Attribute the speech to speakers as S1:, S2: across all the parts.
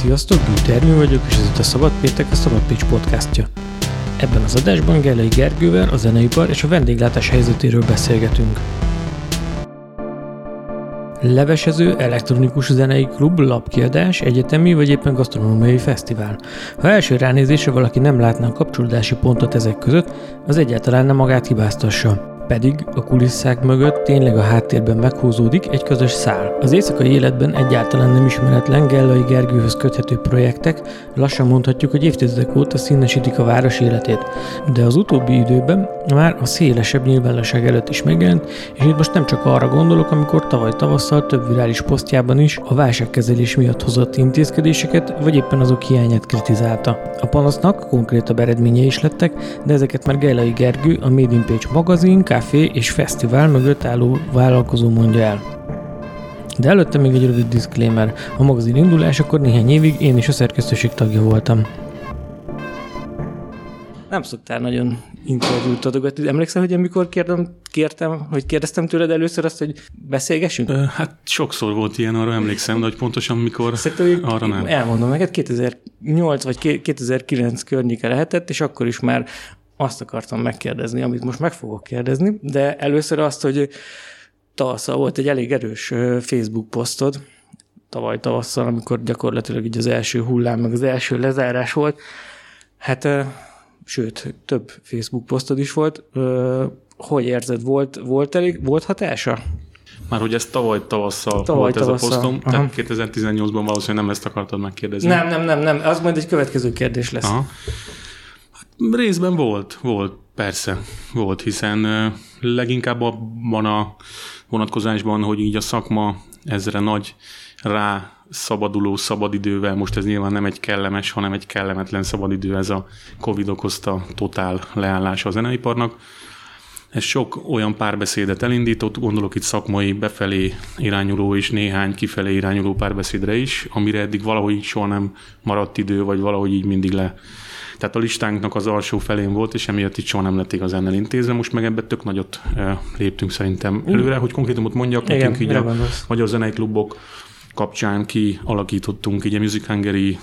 S1: Sziasztok, Termő vagyok, és ez itt a Szabad Péntek, a Szabad Pécs podcastja. Ebben az adásban Gellei Gergővel a zeneipar és a vendéglátás helyzetéről beszélgetünk. Levesező elektronikus zenei klub, lapkiadás, egyetemi vagy éppen gasztronómiai fesztivál. Ha első ránézésre valaki nem látná a kapcsolódási pontot ezek között, az egyáltalán nem magát hibáztassa pedig a kulisszák mögött tényleg a háttérben meghúzódik egy közös szál. Az éjszakai életben egyáltalán nem ismeretlen Gellai Gergőhöz köthető projektek lassan mondhatjuk, hogy évtizedek óta színesítik a város életét, de az utóbbi időben már a szélesebb nyilvánosság előtt is megjelent, és itt most nem csak arra gondolok, amikor tavaly tavasszal több virális posztjában is a válságkezelés miatt hozott intézkedéseket, vagy éppen azok hiányát kritizálta. A panasznak konkrétabb eredménye is lettek, de ezeket már Gellai Gergő, a Made in Page magazin, kávé és fesztivál mögött álló vállalkozó mondja el. De előtte még egy rövid disclaimer. A magazin indulásakor néhány évig én is a szerkesztőség tagja voltam. Nem szoktál nagyon interjút adogatni. Emlékszel, hogy amikor kérdem, kértem, hogy kérdeztem tőled először azt, hogy beszélgessünk?
S2: Hát sokszor volt ilyen, arra emlékszem, de hogy pontosan mikor, Szerintem, arra nem.
S1: Elmondom neked, 2008 vagy 2009 környéke lehetett, és akkor is már azt akartam megkérdezni, amit most meg fogok kérdezni, de először azt, hogy tavasszal volt egy elég erős Facebook posztod, tavaly tavasszal, amikor gyakorlatilag így az első hullám, meg az első lezárás volt. Hát, sőt, több Facebook posztod is volt. Hogy érzed, volt, volt, elég, volt hatása?
S2: Már hogy ez tavaly tavasszal tavaly volt tavasszal. ez a posztom, Aha. tehát 2018-ban valószínűleg nem ezt akartad megkérdezni.
S1: Nem, nem, nem, nem, az majd egy következő kérdés lesz. Aha.
S2: Részben volt, volt, persze, volt, hiszen leginkább abban a vonatkozásban, hogy így a szakma ezre nagy rá szabaduló szabadidővel, most ez nyilván nem egy kellemes, hanem egy kellemetlen szabadidő, ez a Covid okozta totál leállása a zeneiparnak. Ez sok olyan párbeszédet elindított, gondolok itt szakmai befelé irányuló és néhány kifelé irányuló párbeszédre is, amire eddig valahogy soha nem maradt idő, vagy valahogy így mindig le tehát a listánknak az alsó felén volt, és emiatt itt soha nem lett igazán elintézve. Most meg ebbe tök nagyot léptünk szerintem előre, hogy konkrétumot mondjak, Igen, nekünk így a magyar zenei klubok kapcsán kialakítottunk így a Music Hungary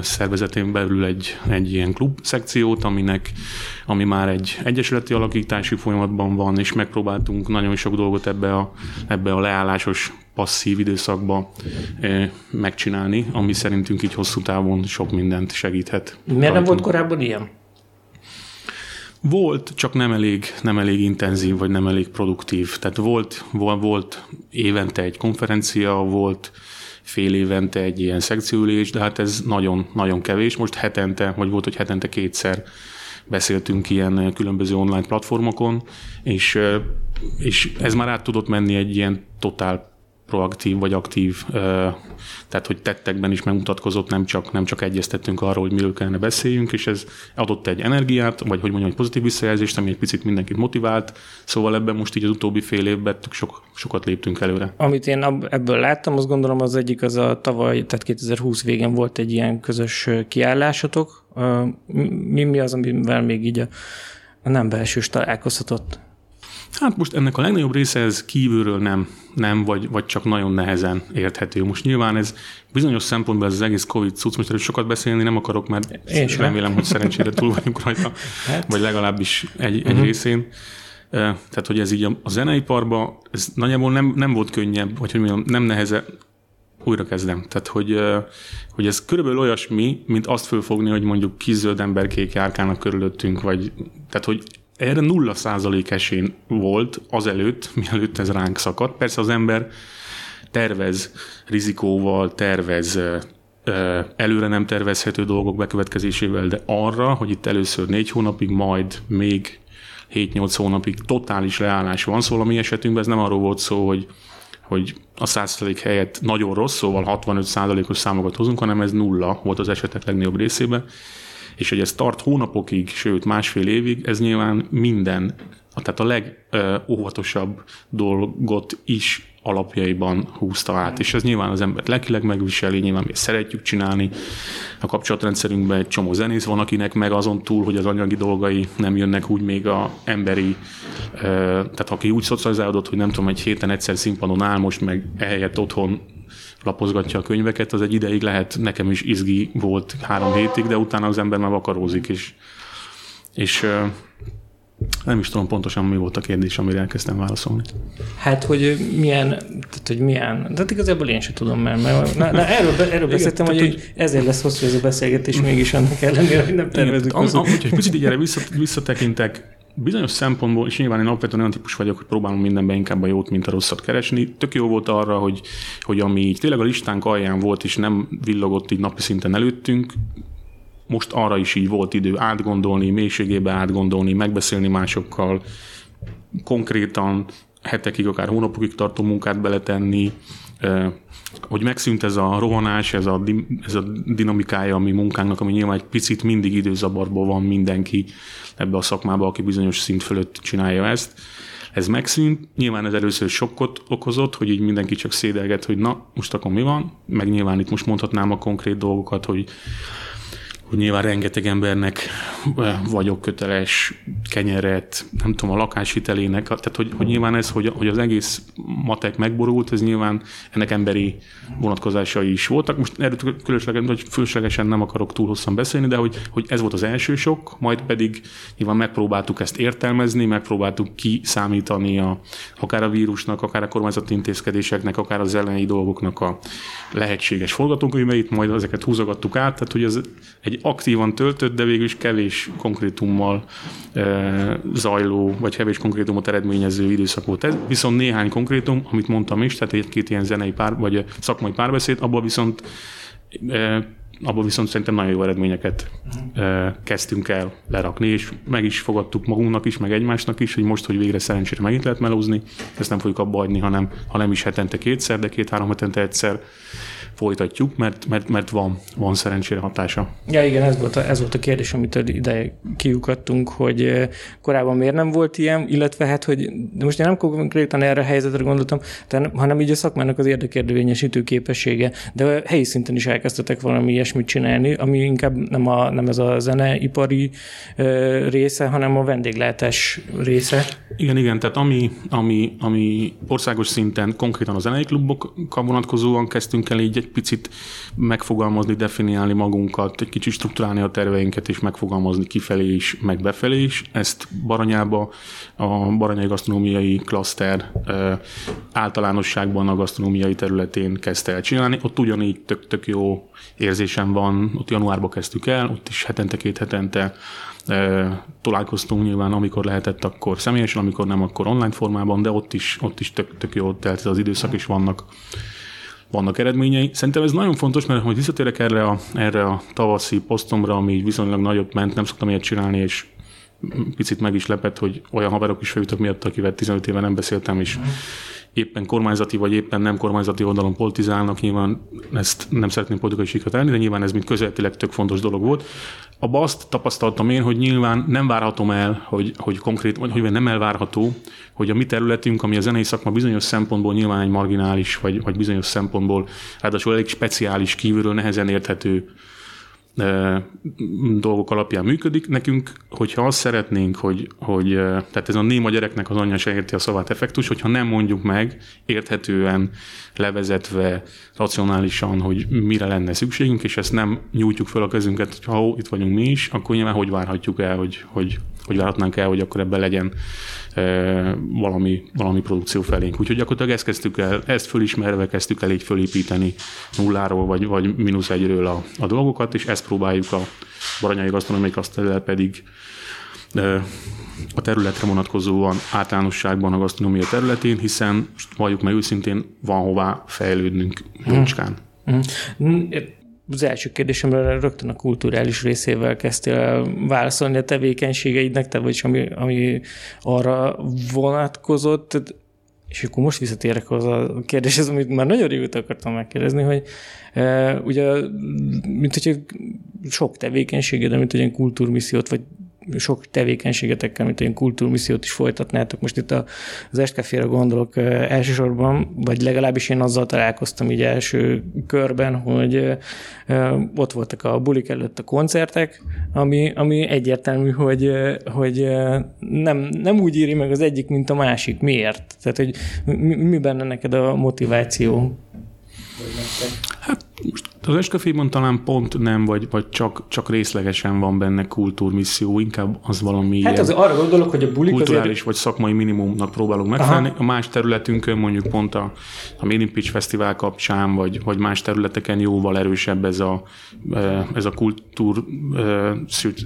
S2: szervezetén belül egy, egy ilyen klub szekciót, aminek, ami már egy egyesületi alakítási folyamatban van, és megpróbáltunk nagyon sok dolgot ebbe a, ebbe a leállásos passzív időszakba megcsinálni, ami szerintünk így hosszú távon sok mindent segíthet.
S1: Miért nem volt korábban ilyen?
S2: Volt, csak nem elég, nem elég intenzív, vagy nem elég produktív. Tehát volt, volt, volt évente egy konferencia, volt fél évente egy ilyen szekcióülés, de hát ez nagyon, nagyon kevés. Most hetente, vagy volt, hogy hetente kétszer beszéltünk ilyen különböző online platformokon, és, és ez már át tudott menni egy ilyen totál proaktív vagy aktív, tehát hogy tettekben is megmutatkozott, nem csak, nem csak egyeztettünk arról, hogy miről kellene beszéljünk, és ez adott egy energiát, vagy hogy mondjam, egy pozitív visszajelzést, ami egy picit mindenkit motivált, szóval ebben most így az utóbbi fél évben sok, sokat léptünk előre.
S1: Amit én ebből láttam, azt gondolom az egyik az a tavaly, tehát 2020 végén volt egy ilyen közös kiállásotok. Mi, mi az, amivel még így a, a nem belsős találkozhatott?
S2: Hát most ennek a legnagyobb része ez kívülről nem, nem vagy, vagy csak nagyon nehezen érthető. Most nyilván ez bizonyos szempontból ez az egész Covid cucc, most erről sokat beszélni nem akarok, mert Én remélem, hogy szerencsére túl vagyunk rajta, hát. vagy legalábbis egy, egy uh-huh. részén. Tehát, hogy ez így a, a zeneiparban, ez nagyjából nem, nem volt könnyebb, vagy hogy mondjam, nem neheze, újra kezdem. Tehát, hogy, hogy ez körülbelül olyasmi, mint azt fölfogni, hogy mondjuk kizöld emberkék járkálnak körülöttünk, vagy tehát, hogy erre nulla százalék esély volt azelőtt, mielőtt ez ránk szakadt. Persze az ember tervez rizikóval, tervez előre nem tervezhető dolgok bekövetkezésével, de arra, hogy itt először négy hónapig, majd még 7-8 hónapig totális leállás van, szóval a mi esetünkben ez nem arról volt szó, hogy hogy a 100% helyett nagyon rossz, szóval 65%-os számokat hozunk, hanem ez nulla volt az esetek legnagyobb részében és hogy ez tart hónapokig, sőt másfél évig, ez nyilván minden, tehát a legóvatosabb dolgot is alapjaiban húzta át, és ez nyilván az embert lelkileg megviseli, nyilván mi szeretjük csinálni. A kapcsolatrendszerünkben egy csomó zenész van, akinek meg azon túl, hogy az anyagi dolgai nem jönnek úgy még a emberi, tehát aki úgy szocializálódott, hogy nem tudom, egy héten egyszer színpadon áll, most meg ehelyett otthon lapozgatja a könyveket, az egy ideig lehet, nekem is izgi volt három hétig, de utána az ember már vakarózik, és, és nem is tudom pontosan, mi volt a kérdés, amire elkezdtem válaszolni.
S1: Hát, hogy milyen, tehát, hogy milyen, de igazából én sem tudom, mert, mert na, na, erről, erről beszéltem, hogy, hogy ezért lesz hosszú ez a beszélgetés, mégis annak ellenére, hogy nem tervezünk.
S2: Am, am, picit így erre visszatekintek, bizonyos szempontból, és nyilván én alapvetően olyan típus vagyok, hogy próbálom mindenben inkább a jót, mint a rosszat keresni. Tök jó volt arra, hogy, hogy ami így tényleg a listánk alján volt, és nem villogott így napi szinten előttünk, most arra is így volt idő átgondolni, mélységébe átgondolni, megbeszélni másokkal, konkrétan hetekig, akár hónapokig tartó munkát beletenni, hogy megszűnt ez a rohanás, ez a, ez a dinamikája a mi munkánknak, ami nyilván egy picit mindig időzabarból van mindenki ebbe a szakmába, aki bizonyos szint fölött csinálja ezt. Ez megszűnt, nyilván ez először sokkot okozott, hogy így mindenki csak szédelget, hogy na, most akkor mi van, meg nyilván itt most mondhatnám a konkrét dolgokat, hogy hogy nyilván rengeteg embernek vagyok köteles kenyeret, nem tudom, a lakáshitelének, tehát hogy, hogy nyilván ez, hogy, hogy az egész matek megborult, ez nyilván ennek emberi vonatkozásai is voltak. Most erről különöslegesen, vagy fölöslegesen nem akarok túl hosszan beszélni, de hogy, hogy ez volt az első sok, majd pedig nyilván megpróbáltuk ezt értelmezni, megpróbáltuk kiszámítani a, akár a vírusnak, akár a kormányzati intézkedéseknek, akár az ellenei dolgoknak a lehetséges forgatókönyveit, majd ezeket húzogattuk át, tehát hogy ez egy aktívan töltött, de végül is kevés konkrétummal e, zajló, vagy kevés konkrétumot eredményező időszak volt ez. Viszont néhány konkrétum, amit mondtam is, tehát egy-két ilyen zenei pár, vagy szakmai párbeszéd, abban viszont e, abban viszont szerintem nagyon jó eredményeket uh-huh. kezdtünk el lerakni, és meg is fogadtuk magunknak is, meg egymásnak is, hogy most, hogy végre szerencsére megint lehet melózni, ezt nem fogjuk abba hagyni, hanem ha nem is hetente kétszer, de két-három hetente egyszer folytatjuk, mert, mert, mert van, van szerencsére hatása.
S1: Ja, igen, ez volt a, ez volt a kérdés, amit ide kiukadtunk, hogy korábban miért nem volt ilyen, illetve hát, hogy de most én nem konkrétan erre a helyzetre gondoltam, hanem így a szakmának az érdekérvényesítő képessége, de helyi szinten is elkezdtetek valami ilyesmit csinálni, ami inkább nem, a, nem ez a zeneipari része, hanem a vendéglátás része.
S2: Igen, igen, tehát ami, ami, ami országos szinten konkrétan a zenei klubokkal vonatkozóan kezdtünk el így egy picit megfogalmazni, definiálni magunkat, egy kicsit strukturálni a terveinket, és megfogalmazni kifelé is, meg befelé is. Ezt Baranyába a Baranyai Gasztronómiai Klaszter általánosságban a gasztronómiai területén kezdte el csinálni. Ott ugyanígy tök, tök jó érzésem van, ott januárban kezdtük el, ott is hetente, két hetente találkoztunk nyilván, amikor lehetett, akkor személyesen, amikor nem, akkor online formában, de ott is, ott is tök, tök jó telt az időszak, és vannak vannak eredményei. Szerintem ez nagyon fontos, mert hogy visszatérek erre a, erre a tavaszi posztomra, ami viszonylag nagyot ment, nem szoktam ilyet csinálni, és picit meg is lepett, hogy olyan haverok is feljutok miatt, akivel 15 éve nem beszéltem, és éppen kormányzati vagy éppen nem kormányzati oldalon politizálnak, nyilván ezt nem szeretném politikai sikert elni, de nyilván ez mint közéletileg tök fontos dolog volt. Abba azt tapasztaltam én, hogy nyilván nem várhatom el, hogy, hogy konkrét, vagy hogy nem elvárható, hogy a mi területünk, ami a zenei szakma bizonyos szempontból nyilván egy marginális, vagy, vagy bizonyos szempontból ráadásul elég speciális, kívülről nehezen érthető dolgok alapján működik. Nekünk, hogyha azt szeretnénk, hogy, hogy tehát ez a néma gyereknek az anyja se érti a szavát effektus, hogyha nem mondjuk meg érthetően, levezetve, racionálisan, hogy mire lenne szükségünk, és ezt nem nyújtjuk fel a kezünket, hogy ha ó, itt vagyunk mi is, akkor nyilván hogy várhatjuk el, hogy, hogy, hogy várhatnánk el, hogy akkor ebben legyen valami, valami produkció felénk. Úgyhogy gyakorlatilag ezt kezdtük el, ezt fölismerve kezdtük el így fölépíteni nulláról vagy, vagy mínusz egyről a, a dolgokat, és ezt próbáljuk a Baranyai Gasztronómiai Kasztellel pedig a területre vonatkozóan általánosságban a gasztronómia területén, hiszen valljuk meg őszintén, van hová fejlődnünk jócskán.
S1: Mm az első kérdésemre rögtön a kulturális részével kezdtél válaszolni a tevékenységeidnek, te vagyis ami, ami arra vonatkozott, és akkor most visszatérek az a kérdéshez, amit már nagyon régóta akartam megkérdezni, hogy e, ugye, mint hogyha sok tevékenységed, mint egy kultúrmissziót, vagy sok tevékenységetekkel, mint olyan kultúrmissziót is folytatnátok. Most itt az Estkafére gondolok elsősorban, vagy legalábbis én azzal találkoztam így első körben, hogy ott voltak a bulik előtt a koncertek, ami, ami egyértelmű, hogy, hogy nem, nem úgy írja meg az egyik, mint a másik. Miért? Tehát, hogy mi, mi benne neked a motiváció?
S2: Hát most az eskaféban talán pont nem, vagy, vagy csak, csak részlegesen van benne kultúrmisszió, inkább az valami
S1: Hát az, arra gondolok, hogy a bulik
S2: kulturális azért... vagy szakmai minimumnak próbálunk megfelelni. Aha. A más területünkön mondjuk pont a, a Made Pitch Fesztivál kapcsán, vagy, vagy más területeken jóval erősebb ez a, ez a kultúr,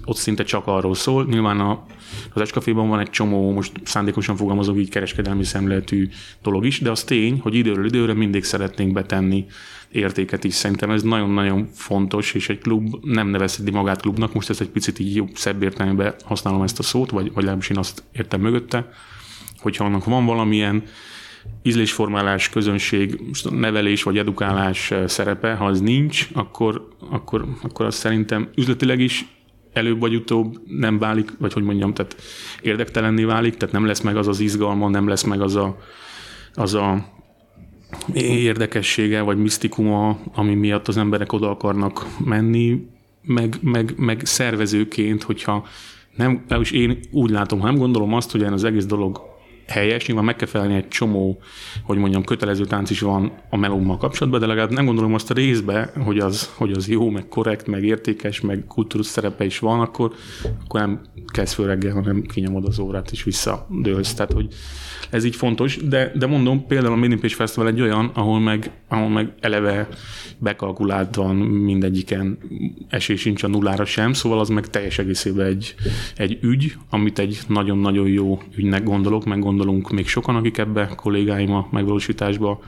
S2: ott szinte csak arról szól. Nyilván a, az eskaféban van egy csomó, most szándékosan fogalmazok így kereskedelmi szemléletű dolog is, de az tény, hogy időről időre mindig szeretnénk betenni értéket is. Szerintem ez nagyon-nagyon fontos, és egy klub nem nevezheti magát klubnak, most ez egy picit így jobb, szebb értelemben használom ezt a szót, vagy, vagy legalábbis én azt értem mögötte, hogyha annak van valamilyen ízlésformálás, közönség, nevelés vagy edukálás eh, szerepe, ha az nincs, akkor, akkor, akkor az szerintem üzletileg is előbb vagy utóbb nem válik, vagy hogy mondjam, tehát érdektelenné válik, tehát nem lesz meg az az izgalma, nem lesz meg az a, az a érdekessége vagy misztikuma, ami miatt az emberek oda akarnak menni, meg, meg, meg szervezőként, hogyha nem, és én úgy látom, ha nem gondolom azt, hogy az egész dolog helyes, nyilván meg kell felelni egy csomó, hogy mondjam, kötelező tánc is van a melómmal kapcsolatban, de legalább nem gondolom azt a részbe, hogy az, hogy az jó, meg korrekt, meg értékes, meg kultúrus szerepe is van, akkor, akkor nem kezd föl reggel, hanem kinyomod az órát és visszadőlsz. Tehát, hogy ez így fontos, de, de mondom, például a Made Page Festival egy olyan, ahol meg, ahol meg eleve bekalkulált van mindegyiken, esély sincs a nullára sem, szóval az meg teljes egészében egy, egy ügy, amit egy nagyon-nagyon jó ügynek gondolok, meg gondolunk még sokan, akik ebbe kollégáim a megvalósításba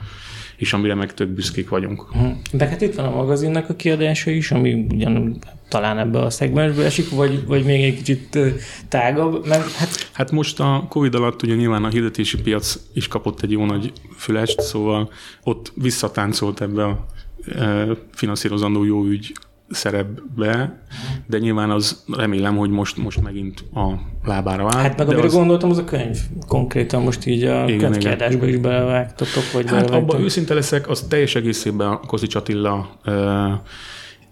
S2: és amire meg tök büszkék vagyunk.
S1: Hm. De hát itt van a magazinnak a kiadása is, ami ugyan talán ebbe a szegmensbe esik, vagy, vagy még egy kicsit tágabb. Mert hát...
S2: hát most a Covid alatt ugye nyilván a hirdetési piac is kapott egy jó nagy fülest, szóval ott visszatáncolt ebbe a finanszírozandó jó ügy szerepbe, de nyilván az remélem, hogy most, most megint a lábára áll.
S1: Hát meg amire az... gondoltam, az a könyv. Konkrétan most így a könyvkiadásba is belevágtatok, vagy
S2: Hát abban őszinte leszek, az teljes egészében a Kozics Attila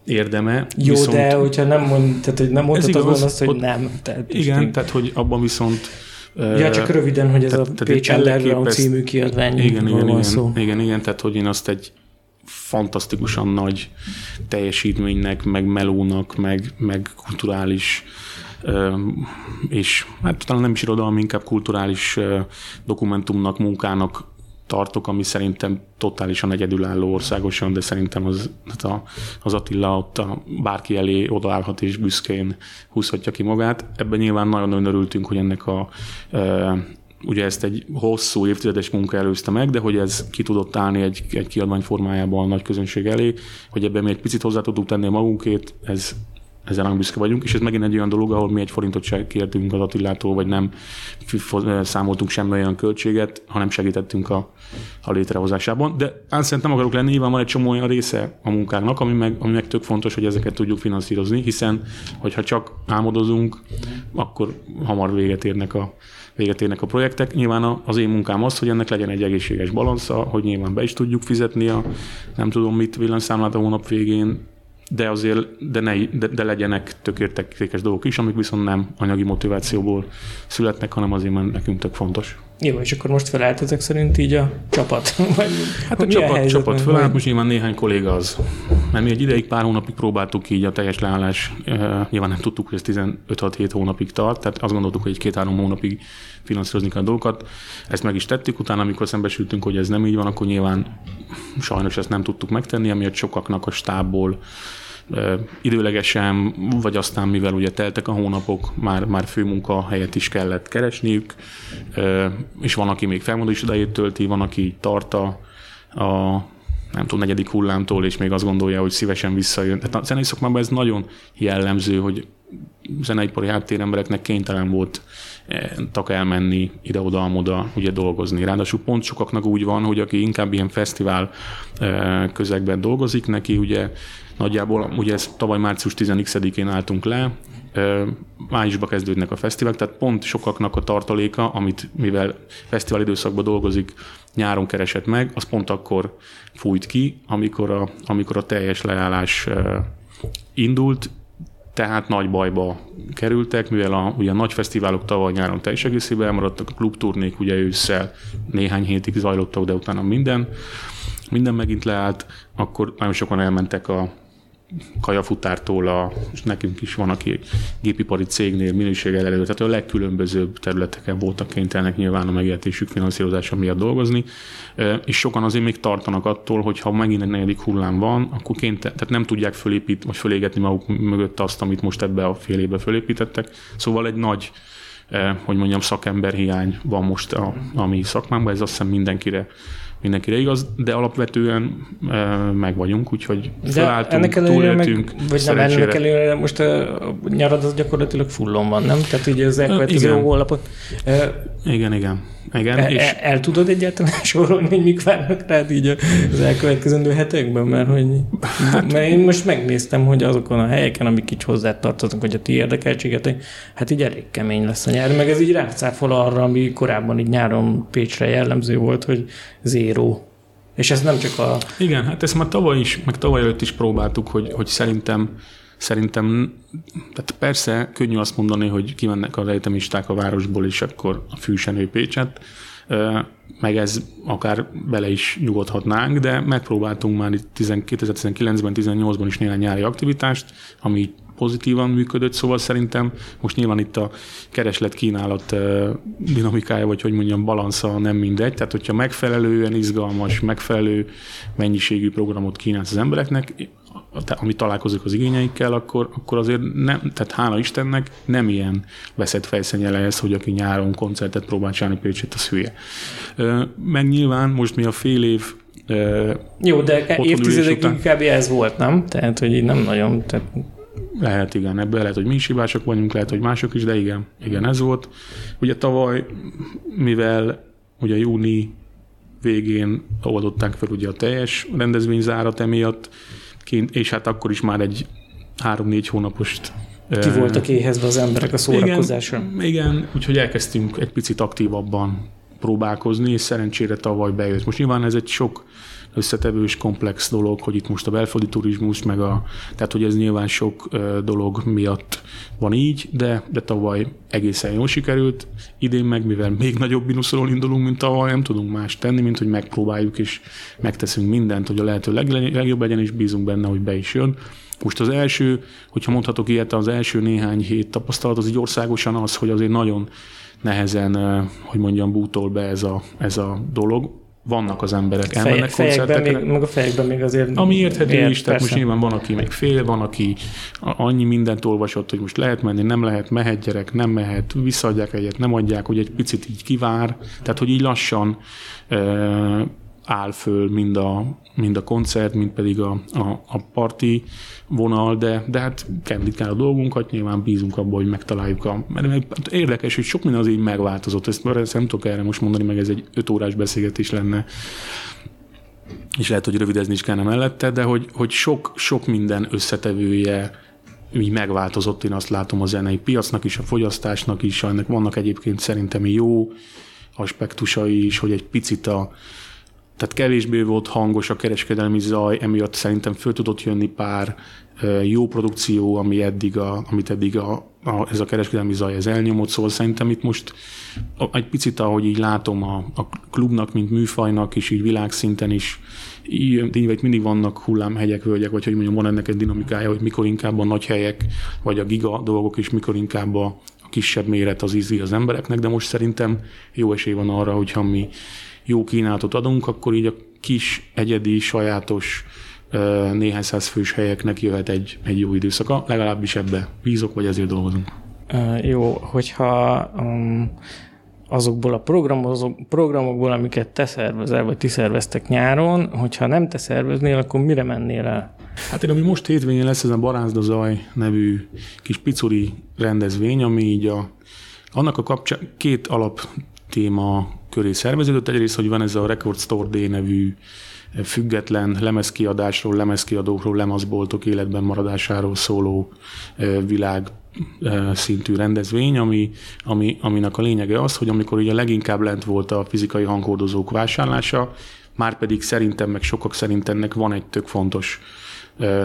S2: érdeme.
S1: Jó, viszont... de hogyha nem mond, tehát, hogy nem mondhatod volna azt, hogy ott, nem.
S2: Tehát igen, így... tehát hogy abban viszont
S1: Ja, csak röviden, hogy ez tehát, a Pécs Underground című kiadvány
S2: igen, igen, igen, szó. igen, igen, tehát hogy én azt egy fantasztikusan nagy teljesítménynek, meg melónak, meg, meg kulturális és hát talán nem is irodalmi, inkább kulturális dokumentumnak, munkának tartok, ami szerintem totálisan egyedülálló országosan, de szerintem az, hát a, az Attila ott a bárki elé odaállhat és büszkén húzhatja ki magát. Ebben nyilván nagyon örültünk, hogy ennek a ugye ezt egy hosszú évtizedes munka előzte meg, de hogy ez ki tudott állni egy, egy kiadvány formájában a nagy közönség elé, hogy ebben mi egy picit hozzá tudunk tenni magunkét, ez ezzel nagyon büszke vagyunk, és ez megint egy olyan dolog, ahol mi egy forintot se kértünk az Attilától, vagy nem számoltunk semmi olyan költséget, hanem segítettünk a, a létrehozásában. De álszent nem akarok lenni, nyilván van egy csomó olyan része a munkának, ami meg, ami meg tök fontos, hogy ezeket tudjuk finanszírozni, hiszen hogyha csak álmodozunk, akkor hamar véget érnek a, véget érnek a projektek. Nyilván az én munkám az, hogy ennek legyen egy egészséges balansza, hogy nyilván be is tudjuk fizetni a nem tudom mit villanyszámlát a hónap végén, de azért de, ne, de, de legyenek tök értékes dolgok is, amik viszont nem anyagi motivációból születnek, hanem azért, mert nekünk tök fontos.
S1: Jó, és akkor most felállt ezek szerint így a csapat?
S2: Vagy hát a csapat, csapat felállt, most nyilván néhány kolléga az. Mert mi egy ideig, pár hónapig próbáltuk így a teljes leállás, nyilván nem tudtuk, hogy ez 15-6-7 hónapig tart, tehát azt gondoltuk, hogy egy két-három hónapig finanszírozni kell a dolgokat. Ezt meg is tettük, utána, amikor szembesültünk, hogy ez nem így van, akkor nyilván sajnos ezt nem tudtuk megtenni, amiatt sokaknak a stábból időlegesen, vagy aztán mivel ugye teltek a hónapok, már, már főmunka helyet is kellett keresniük, és van, aki még felmondó idejét tölti, van, aki tart a, a nem tudom, negyedik hullámtól, és még azt gondolja, hogy szívesen visszajön. Tehát a zenei szakmában ez nagyon jellemző, hogy zeneipari háttérembereknek kénytelen volt tak elmenni ide-oda-amoda ugye dolgozni. Ráadásul pont sokaknak úgy van, hogy aki inkább ilyen fesztivál közegben dolgozik, neki ugye Nagyjából ugye ez tavaly március 10-én álltunk le, májusban kezdődnek a fesztiválok, tehát pont sokaknak a tartaléka, amit mivel fesztivál időszakban dolgozik, nyáron keresett meg, az pont akkor fújt ki, amikor a, amikor a teljes leállás indult, tehát nagy bajba kerültek, mivel a, ugye a nagy fesztiválok tavaly nyáron teljes egészében elmaradtak, a klubturnék ugye ősszel néhány hétig zajlottak, de utána minden minden megint leállt, akkor nagyon sokan elmentek a kajafutártól, a, és nekünk is van, aki gépipari cégnél minőségelelő, tehát a legkülönbözőbb területeken voltak kénytelenek nyilván a megélhetésük finanszírozása miatt dolgozni, és sokan azért még tartanak attól, hogy ha megint egy negyedik hullám van, akkor kénytel, tehát nem tudják fölépít, vagy fölégetni maguk mögött azt, amit most ebbe a fél évbe fölépítettek. Szóval egy nagy hogy mondjam, szakemberhiány van most a, a mi szakmánkban, ez azt hiszem mindenkire mindenkire igaz, de alapvetően e, meg vagyunk, úgyhogy felálltunk, ennek ellenére meg,
S1: vagy nem ennek ellenére most a nyarad az gyakorlatilag fullon van, nem? Tehát ugye az elkövetkező hónapot.
S2: E, igen, igen. Igen,
S1: el, és... el, el tudod egyáltalán sorolni, hogy mik várnak rád így az elkövetkezendő hetekben? Mert, hogy, hát, mert én most megnéztem, hogy azokon a helyeken, amik így hozzá tartoznak, hogy a ti érdekeltségetek, hát így elég kemény lesz a nyár, meg ez így rácáfol arra, ami korábban így nyáron Pécsre jellemző volt, hogy zéró. És ez nem csak a...
S2: Igen, hát ezt már tavaly is, meg tavaly előtt is próbáltuk, hogy, hogy szerintem Szerintem, tehát persze könnyű azt mondani, hogy kimennek az egyetemisták a városból, és akkor a fűsenő Pécset, meg ez akár bele is nyugodhatnánk, de megpróbáltunk már itt 2019-ben, 18-ban is néhány nyári aktivitást, ami pozitívan működött, szóval szerintem most nyilván itt a kereslet-kínálat dinamikája, vagy hogy mondjam, balansza nem mindegy, tehát hogyha megfelelően izgalmas, megfelelő mennyiségű programot kínálsz az embereknek, ami találkozik az igényeikkel, akkor, akkor azért nem, tehát hála Istennek nem ilyen veszett fejszennyele ez, hogy aki nyáron koncertet próbál csinálni Pécsét, az hülye. Meg nyilván most mi a fél év
S1: Jó, de évtizedekig után... kb. ez volt, nem? Tehát, hogy így nem nagyon... Tehát...
S2: Lehet, igen, ebből lehet, hogy mi is hibások vagyunk, lehet, hogy mások is, de igen, igen, ez volt. Ugye tavaly, mivel ugye júni végén oldották fel ugye a teljes rendezvényzárat emiatt, kint, és hát akkor is már egy három-négy hónapost
S1: ki voltak éhezve az emberek a szórakozásra.
S2: Igen, igen, úgyhogy elkezdtünk egy picit aktívabban próbálkozni, és szerencsére tavaly bejött. Most nyilván ez egy sok összetevős, komplex dolog, hogy itt most a belföldi turizmus, meg a, tehát hogy ez nyilván sok dolog miatt van így, de, de tavaly egészen jól sikerült. Idén meg, mivel még nagyobb mínuszról indulunk, mint tavaly, nem tudunk más tenni, mint hogy megpróbáljuk és megteszünk mindent, hogy a lehető legjobb legyen, és bízunk benne, hogy be is jön. Most az első, hogyha mondhatok ilyet, az első néhány hét tapasztalat az így országosan az, hogy azért nagyon nehezen, hogy mondjam, bútol be ez a, ez a dolog vannak az emberek, Fej, elmennek koncertekre.
S1: Még, meg a fejekben még azért...
S2: Ami érthető ért, is, tehát persze. most nyilván van, aki még fél, van, aki annyi mindent olvasott, hogy most lehet menni, nem lehet, mehet gyerek, nem mehet, visszaadják egyet, nem adják, hogy egy picit így kivár, tehát hogy így lassan áll föl mind a, mind a koncert, mind pedig a, a, a parti vonal, de, de hát kell a dolgunkat, nyilván bízunk abban, hogy megtaláljuk a... Mert érdekes, hogy sok minden az így megváltozott, ezt, ezt nem tudok erre most mondani, meg ez egy öt órás beszélgetés lenne, és lehet, hogy rövidezni is kellene mellette, de hogy, hogy sok, sok minden összetevője így megváltozott, én azt látom a zenei piacnak is, a fogyasztásnak is, ennek vannak egyébként szerintem jó aspektusai is, hogy egy picit a, tehát kevésbé volt hangos a kereskedelmi zaj, emiatt szerintem föl tudott jönni pár jó produkció, ami eddig a, amit eddig a, a, ez a kereskedelmi zaj ez elnyomott, szóval szerintem itt most egy picit, ahogy így látom a, a klubnak, mint műfajnak, és így világszinten is, így, így mindig vannak hullámhegyek, völgyek, vagy hogy mondjam, van ennek egy dinamikája, hogy mikor inkább a nagy helyek, vagy a giga dolgok, és mikor inkább a, kisebb méret az ízi az embereknek, de most szerintem jó esély van arra, hogyha mi jó kínálatot adunk, akkor így a kis, egyedi, sajátos néhány száz fős helyeknek jöhet egy, egy jó időszaka, legalábbis ebbe bízok, vagy ezért dolgozunk.
S1: Jó, hogyha um, azokból a programokból, amiket te szervezel, vagy ti szerveztek nyáron, hogyha nem te szerveznél, akkor mire mennél el?
S2: Hát én, ami most hétvégén lesz, ez a Barázda Zaj nevű kis picuri rendezvény, ami így a, annak a kapcsán két alap téma köré szerveződött. Egyrészt, hogy van ez a Record Store Day nevű eh, független lemezkiadásról, lemezkiadókról, lemezboltok életben maradásáról szóló eh, világ eh, szintű rendezvény, ami, ami, aminek a lényege az, hogy amikor ugye leginkább lent volt a fizikai hanghordozók vásárlása, már pedig szerintem, meg sokak szerint ennek van egy tök fontos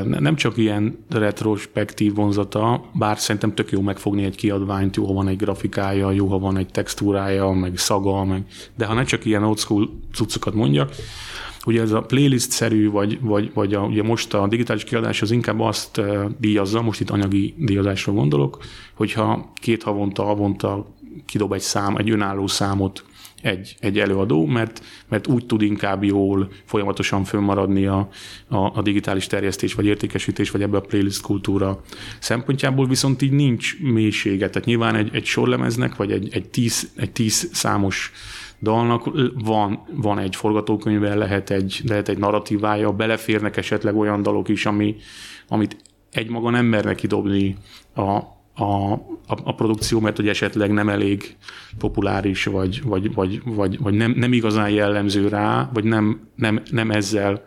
S2: nem csak ilyen retrospektív vonzata, bár szerintem tök jó megfogni egy kiadványt, jó, ha van egy grafikája, jó, ha van egy textúrája, meg szaga, meg, de ha ne csak ilyen old school cuccokat mondjak, Ugye ez a playlist-szerű, vagy, vagy, vagy a, ugye most a digitális kiadás az inkább azt díjazza, most itt anyagi díjazásra gondolok, hogyha két havonta, havonta kidob egy szám, egy önálló számot egy, egy előadó, mert, mert úgy tud inkább jól folyamatosan fönnmaradni a, a, a digitális terjesztés, vagy értékesítés, vagy ebbe a playlist kultúra szempontjából, viszont így nincs mélysége. Tehát nyilván egy, egy sorlemeznek, vagy egy, egy, tíz, egy tíz számos dalnak van, van egy forgatókönyve, lehet egy, lehet egy narratívája, beleférnek esetleg olyan dalok is, ami, amit egymaga nem mernek kidobni a, a, a, a produkció, mert hogy esetleg nem elég populáris, vagy, vagy, vagy, vagy, vagy nem, nem igazán jellemző rá, vagy nem, nem, nem ezzel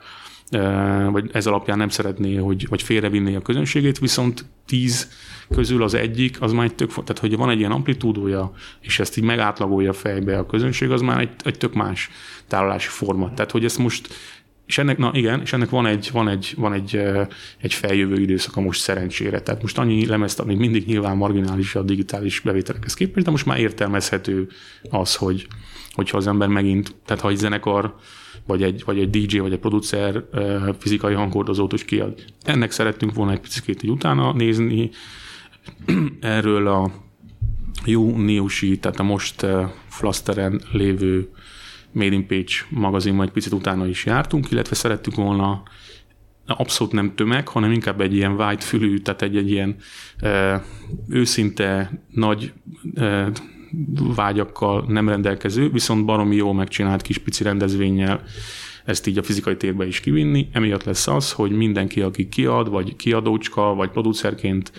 S2: vagy ez alapján nem szeretné, hogy, hogy félrevinné a közönségét, viszont tíz közül az egyik, az már egy tök, tehát hogy van egy ilyen amplitúdója, és ezt így megátlagolja fejbe a közönség, az már egy, egy tök más tárolási forma. Tehát, hogy ezt most és ennek, na igen, és ennek van egy, van egy, van egy, egy feljövő időszaka most szerencsére. Tehát most annyi lemezt, ami mindig nyilván marginális a digitális bevételekhez képest, de most már értelmezhető az, hogy, hogyha az ember megint, tehát ha egy zenekar, vagy egy, vagy egy DJ, vagy egy producer fizikai hangkordozót is kiad. Ennek szerettünk volna egy picit így utána nézni. Erről a júniusi, tehát a most Flasteren lévő Made in Page magazinban egy picit utána is jártunk, illetve szerettük volna abszolút nem tömeg, hanem inkább egy ilyen white fülű, tehát egy, egy ilyen ö, őszinte, nagy ö, vágyakkal nem rendelkező, viszont baromi jó megcsinált kis pici rendezvényel ezt így a fizikai térbe is kivinni. Emiatt lesz az, hogy mindenki, aki kiad, vagy kiadócska, vagy producerként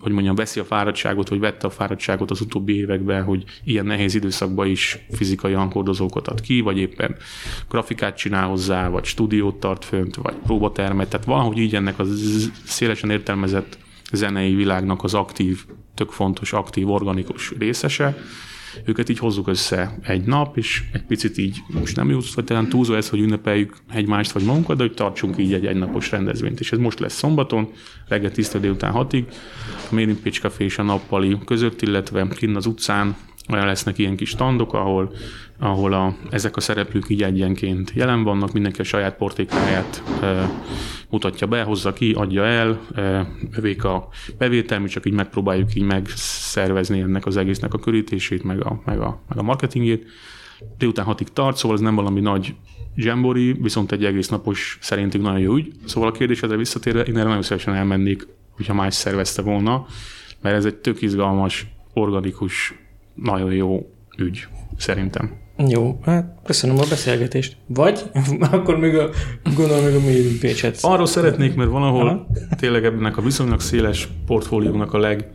S2: hogy mondjam, veszi a fáradtságot, vagy vette a fáradtságot az utóbbi években, hogy ilyen nehéz időszakban is fizikai hangkordozókat ad ki, vagy éppen grafikát csinál hozzá, vagy stúdiót tart fönt, vagy próbatermet. Tehát valahogy így ennek a szélesen értelmezett zenei világnak az aktív, tök fontos, aktív, organikus részese, őket így hozzuk össze egy nap, és egy picit így, most nem jut, vagy talán túlzó ez, hogy ünnepeljük egymást vagy magunkat, de hogy tartsunk így egy egynapos rendezvényt. És ez most lesz szombaton, reggel 10 délután 6-ig, a Made in Pitch Café és a nappali között, illetve kinn az utcán olyan lesznek ilyen kis standok, ahol, ahol a, ezek a szereplők így egyenként jelen vannak, mindenki a saját portékáját e, mutatja be, hozza ki, adja el, e, övék a bevétel, mi csak így megpróbáljuk így megszervezni ennek az egésznek a körítését, meg a, meg a, meg a marketingét. Délután hatig tart, szóval ez nem valami nagy zsembori, viszont egy egész napos szerintünk nagyon jó ügy. Szóval a kérdésedre visszatérve, én erre nagyon szívesen elmennék, hogyha más szervezte volna, mert ez egy tök izgalmas, organikus nagyon jó ügy, szerintem.
S1: Jó, hát köszönöm a beszélgetést. Vagy, akkor még a, gondolom még a mailing page
S2: Arról szeretnék, mert valahol Aha. tényleg ebben a viszonylag széles portfóliónak a leg,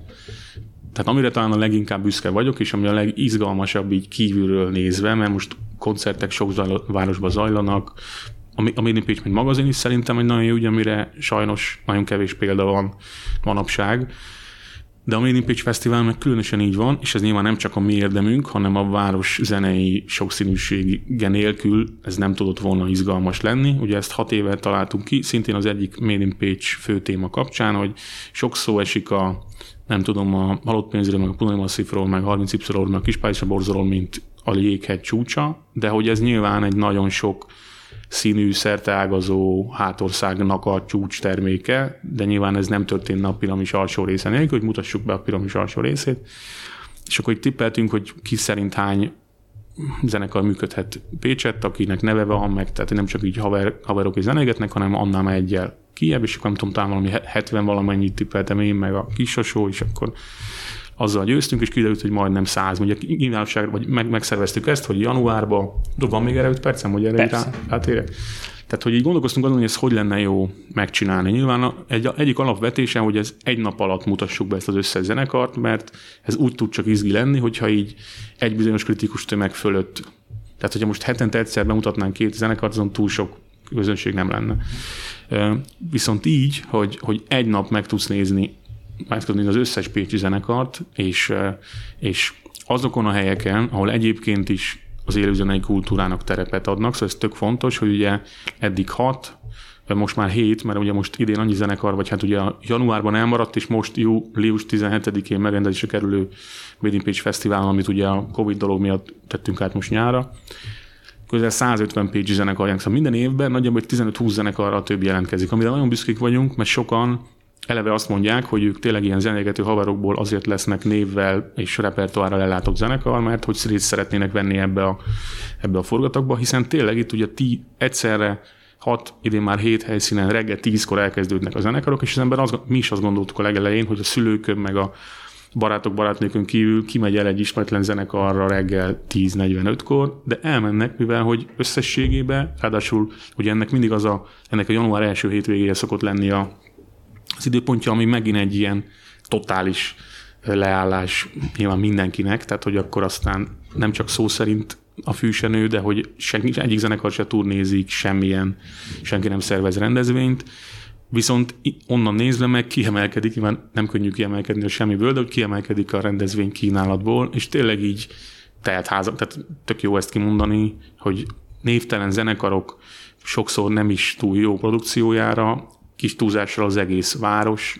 S2: tehát amire talán a leginkább büszke vagyok, és ami a legizgalmasabb így kívülről nézve, mert most koncertek sok városban zajlanak, a Made in Page, mint magazin is szerintem egy nagyon jó ügy, amire sajnos nagyon kevés példa van manapság. De a Made in Pitch Fesztivál meg különösen így van, és ez nyilván nem csak a mi érdemünk, hanem a város zenei sokszínűsége nélkül ez nem tudott volna izgalmas lenni. Ugye ezt hat éve találtunk ki, szintén az egyik Made in Pitch fő téma kapcsán, hogy sok szó esik a nem tudom, a halott pénzről, meg a Punai Masszívról, meg 30 y meg a Kispálysa borzolról, mint a jéghegy csúcsa, de hogy ez nyilván egy nagyon sok színű, szerteágazó hátországnak a csúcs terméke, de nyilván ez nem történne a piramis alsó része nélkül, hogy mutassuk be a piramis alsó részét. És akkor itt tippeltünk, hogy ki szerint hány zenekar működhet Pécsett, akinek neve van meg, tehát nem csak így haver, haverok is zenégetnek, hanem annál egyel kiebb, és akkor nem tudom, talán valami 70 valamennyit tippeltem én, meg a kisosó, és akkor azzal győztünk, és kiderült, hogy majdnem száz. Ugye nyilvánosságra, vagy meg, megszerveztük ezt, hogy januárban, van még erre 5 percem, hogy erre rá, rátérek? Tehát, hogy így gondolkoztunk azon, hogy ez hogy lenne jó megcsinálni. Nyilván egy, egyik alapvetése, hogy ez egy nap alatt mutassuk be ezt az összes zenekart, mert ez úgy tud csak izgi lenni, hogyha így egy bizonyos kritikus tömeg fölött. Tehát, hogyha most hetente egyszer bemutatnánk két zenekart, azon túl sok közönség nem lenne. Viszont így, hogy, hogy egy nap meg tudsz nézni megtudni az összes pécsi zenekart, és, és azokon a helyeken, ahol egyébként is az élőzenei kultúrának terepet adnak, szóval ez tök fontos, hogy ugye eddig hat, most már hét, mert ugye most idén annyi zenekar, vagy hát ugye januárban elmaradt, és most július 17-én megrendezésre kerülő Made Page Fesztiválon, amit ugye a Covid dolog miatt tettünk át most nyára. Közel 150 page zenekar szóval minden évben nagyjából 15-20 zenekarra több jelentkezik, amire nagyon büszkék vagyunk, mert sokan eleve azt mondják, hogy ők tényleg ilyen zenégető haverokból azért lesznek névvel és repertoárral ellátott zenekar, mert hogy részt szeretnének venni ebbe a, ebbe a forgatagba, hiszen tényleg itt ugye ti egyszerre hat, idén már hét helyszínen reggel tízkor elkezdődnek a zenekarok, és az ember az, mi is azt gondoltuk a legelején, hogy a szülőkön meg a barátok barátnőkön kívül kimegy el egy ismeretlen zenekarra reggel 10.45-kor, de elmennek, mivel hogy összességében, ráadásul ugye ennek mindig az a, ennek a január első hétvégéje szokott lenni a, időpontja, ami megint egy ilyen totális leállás nyilván mindenkinek, tehát hogy akkor aztán nem csak szó szerint a fűsenő, de hogy senki, egyik zenekar se turnézik, semmilyen, senki nem szervez rendezvényt, viszont onnan nézve meg kiemelkedik, nyilván nem könnyű kiemelkedni a semmiből, de hogy kiemelkedik a rendezvény kínálatból, és tényleg így tehet házak, tehát tök jó ezt kimondani, hogy névtelen zenekarok sokszor nem is túl jó produkciójára, kis túlzással az egész város,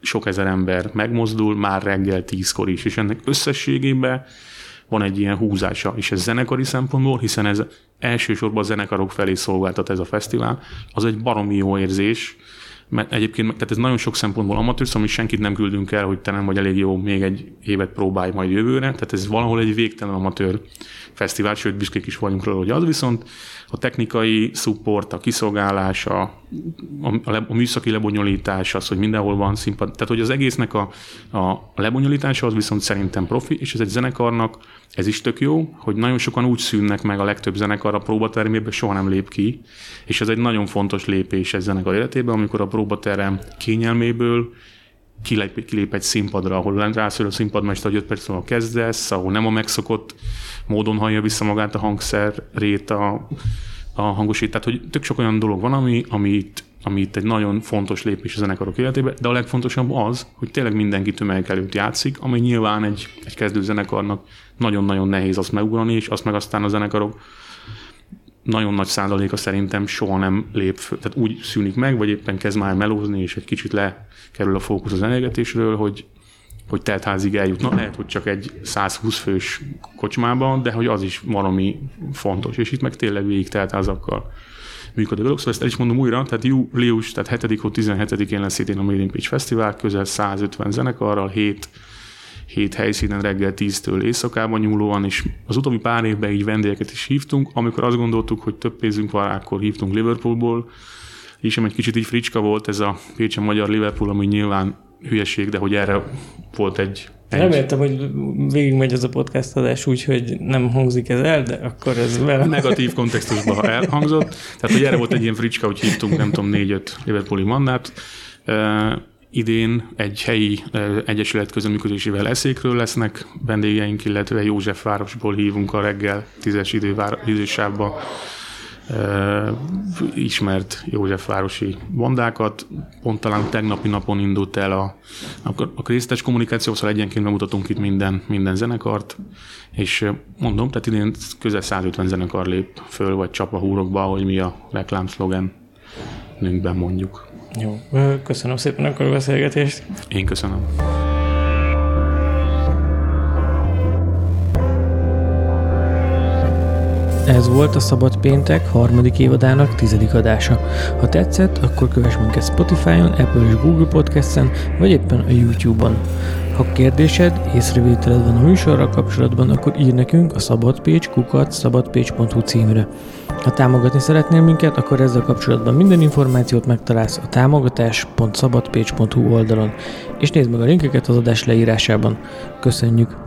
S2: sok ezer ember megmozdul, már reggel tízkor is, és ennek összességében van egy ilyen húzása, és ez zenekari szempontból, hiszen ez elsősorban a zenekarok felé szolgáltat ez a fesztivál, az egy baromi jó érzés, mert egyébként tehát ez nagyon sok szempontból amatőr, szóval mi senkit nem küldünk el, hogy te nem vagy elég jó, még egy évet próbálj majd jövőre, tehát ez valahol egy végtelen amatőr fesztivál, sőt, büszkék is vagyunk róla, hogy az viszont a technikai support, a kiszolgálás, a, a, a műszaki lebonyolítás, az, hogy mindenhol van színpad, tehát hogy az egésznek a, a lebonyolítása az viszont szerintem profi, és ez egy zenekarnak, ez is tök jó, hogy nagyon sokan úgy szűnnek meg a legtöbb zenekar a próbatermében, soha nem lép ki, és ez egy nagyon fontos lépés egy zenekar életében, amikor a próbaterem kényelméből kilép, kilép egy színpadra, ahol rászól a színpadmester, hogy 5 perc múlva kezdesz, ahol nem a megszokott módon hallja vissza magát a hangszer, rét, a hangosít. Tehát, hogy tök sok olyan dolog van, ami, amit, ami itt egy nagyon fontos lépés a zenekarok életében, de a legfontosabb az, hogy tényleg mindenki tömegek előtt játszik, ami nyilván egy, egy kezdő zenekarnak nagyon-nagyon nehéz azt megugrani, és azt meg aztán a zenekarok nagyon nagy százaléka szerintem soha nem lép, föl, tehát úgy szűnik meg, vagy éppen kezd már melózni, és egy kicsit lekerül a fókusz az zenégetésről, hogy, hogy teltházig eljutna. Lehet, hogy csak egy 120 fős kocsmában, de hogy az is valami fontos. És itt meg tényleg végig teltházakkal működő dolog. Szóval ezt el is mondom újra, tehát július, tehát 7 17-én lesz idén a Made in Pitch Fesztivál, közel 150 zenekarral, 7 hét helyszínen reggel 10-től éjszakában nyúlóan, és az utóbbi pár évben így vendégeket is hívtunk. Amikor azt gondoltuk, hogy több pénzünk van, akkor hívtunk Liverpoolból, és egy kicsit így fricska volt ez a Pécsen magyar Liverpool, ami nyilván hülyeség, de hogy erre volt egy
S1: egy... Reméltem, hogy végigmegy ez a podcast adás úgy, hogy nem hangzik ez el, de akkor ez vele.
S2: Negatív kontextusban elhangzott. Tehát, hogy erre volt egy ilyen fricska, hogy hívtunk, nem tudom, négy-öt Liverpooli mandát. Idén egy helyi egyesület közöműködésével eszékről lesznek vendégeink, illetve József városból hívunk a reggel tízes idősávba ismert Józsefvárosi bandákat. Pont talán tegnapi napon indult el a, a, a krisztes kommunikáció, szóval egyenként bemutatunk itt minden, minden zenekart, és mondom, tehát idén közel 150 zenekar lép föl, vagy csap a húrokba, hogy mi a reklámszlogen nőnkben mondjuk.
S1: Jó, köszönöm szépen akkor a beszélgetést.
S2: Én köszönöm.
S1: Ez volt a Szabad Péntek harmadik évadának tizedik adása. Ha tetszett, akkor kövess minket Spotify-on, Apple és Google Podcast-en, vagy éppen a YouTube-on. Ha kérdésed, észrevételed van a műsorral kapcsolatban, akkor ír nekünk a szabadpécs kukat szabadpécs.hu címre. Ha támogatni szeretnél minket, akkor ezzel kapcsolatban minden információt megtalálsz a támogatás.szabadpécs.hu oldalon, és nézd meg a linkeket az adás leírásában. Köszönjük!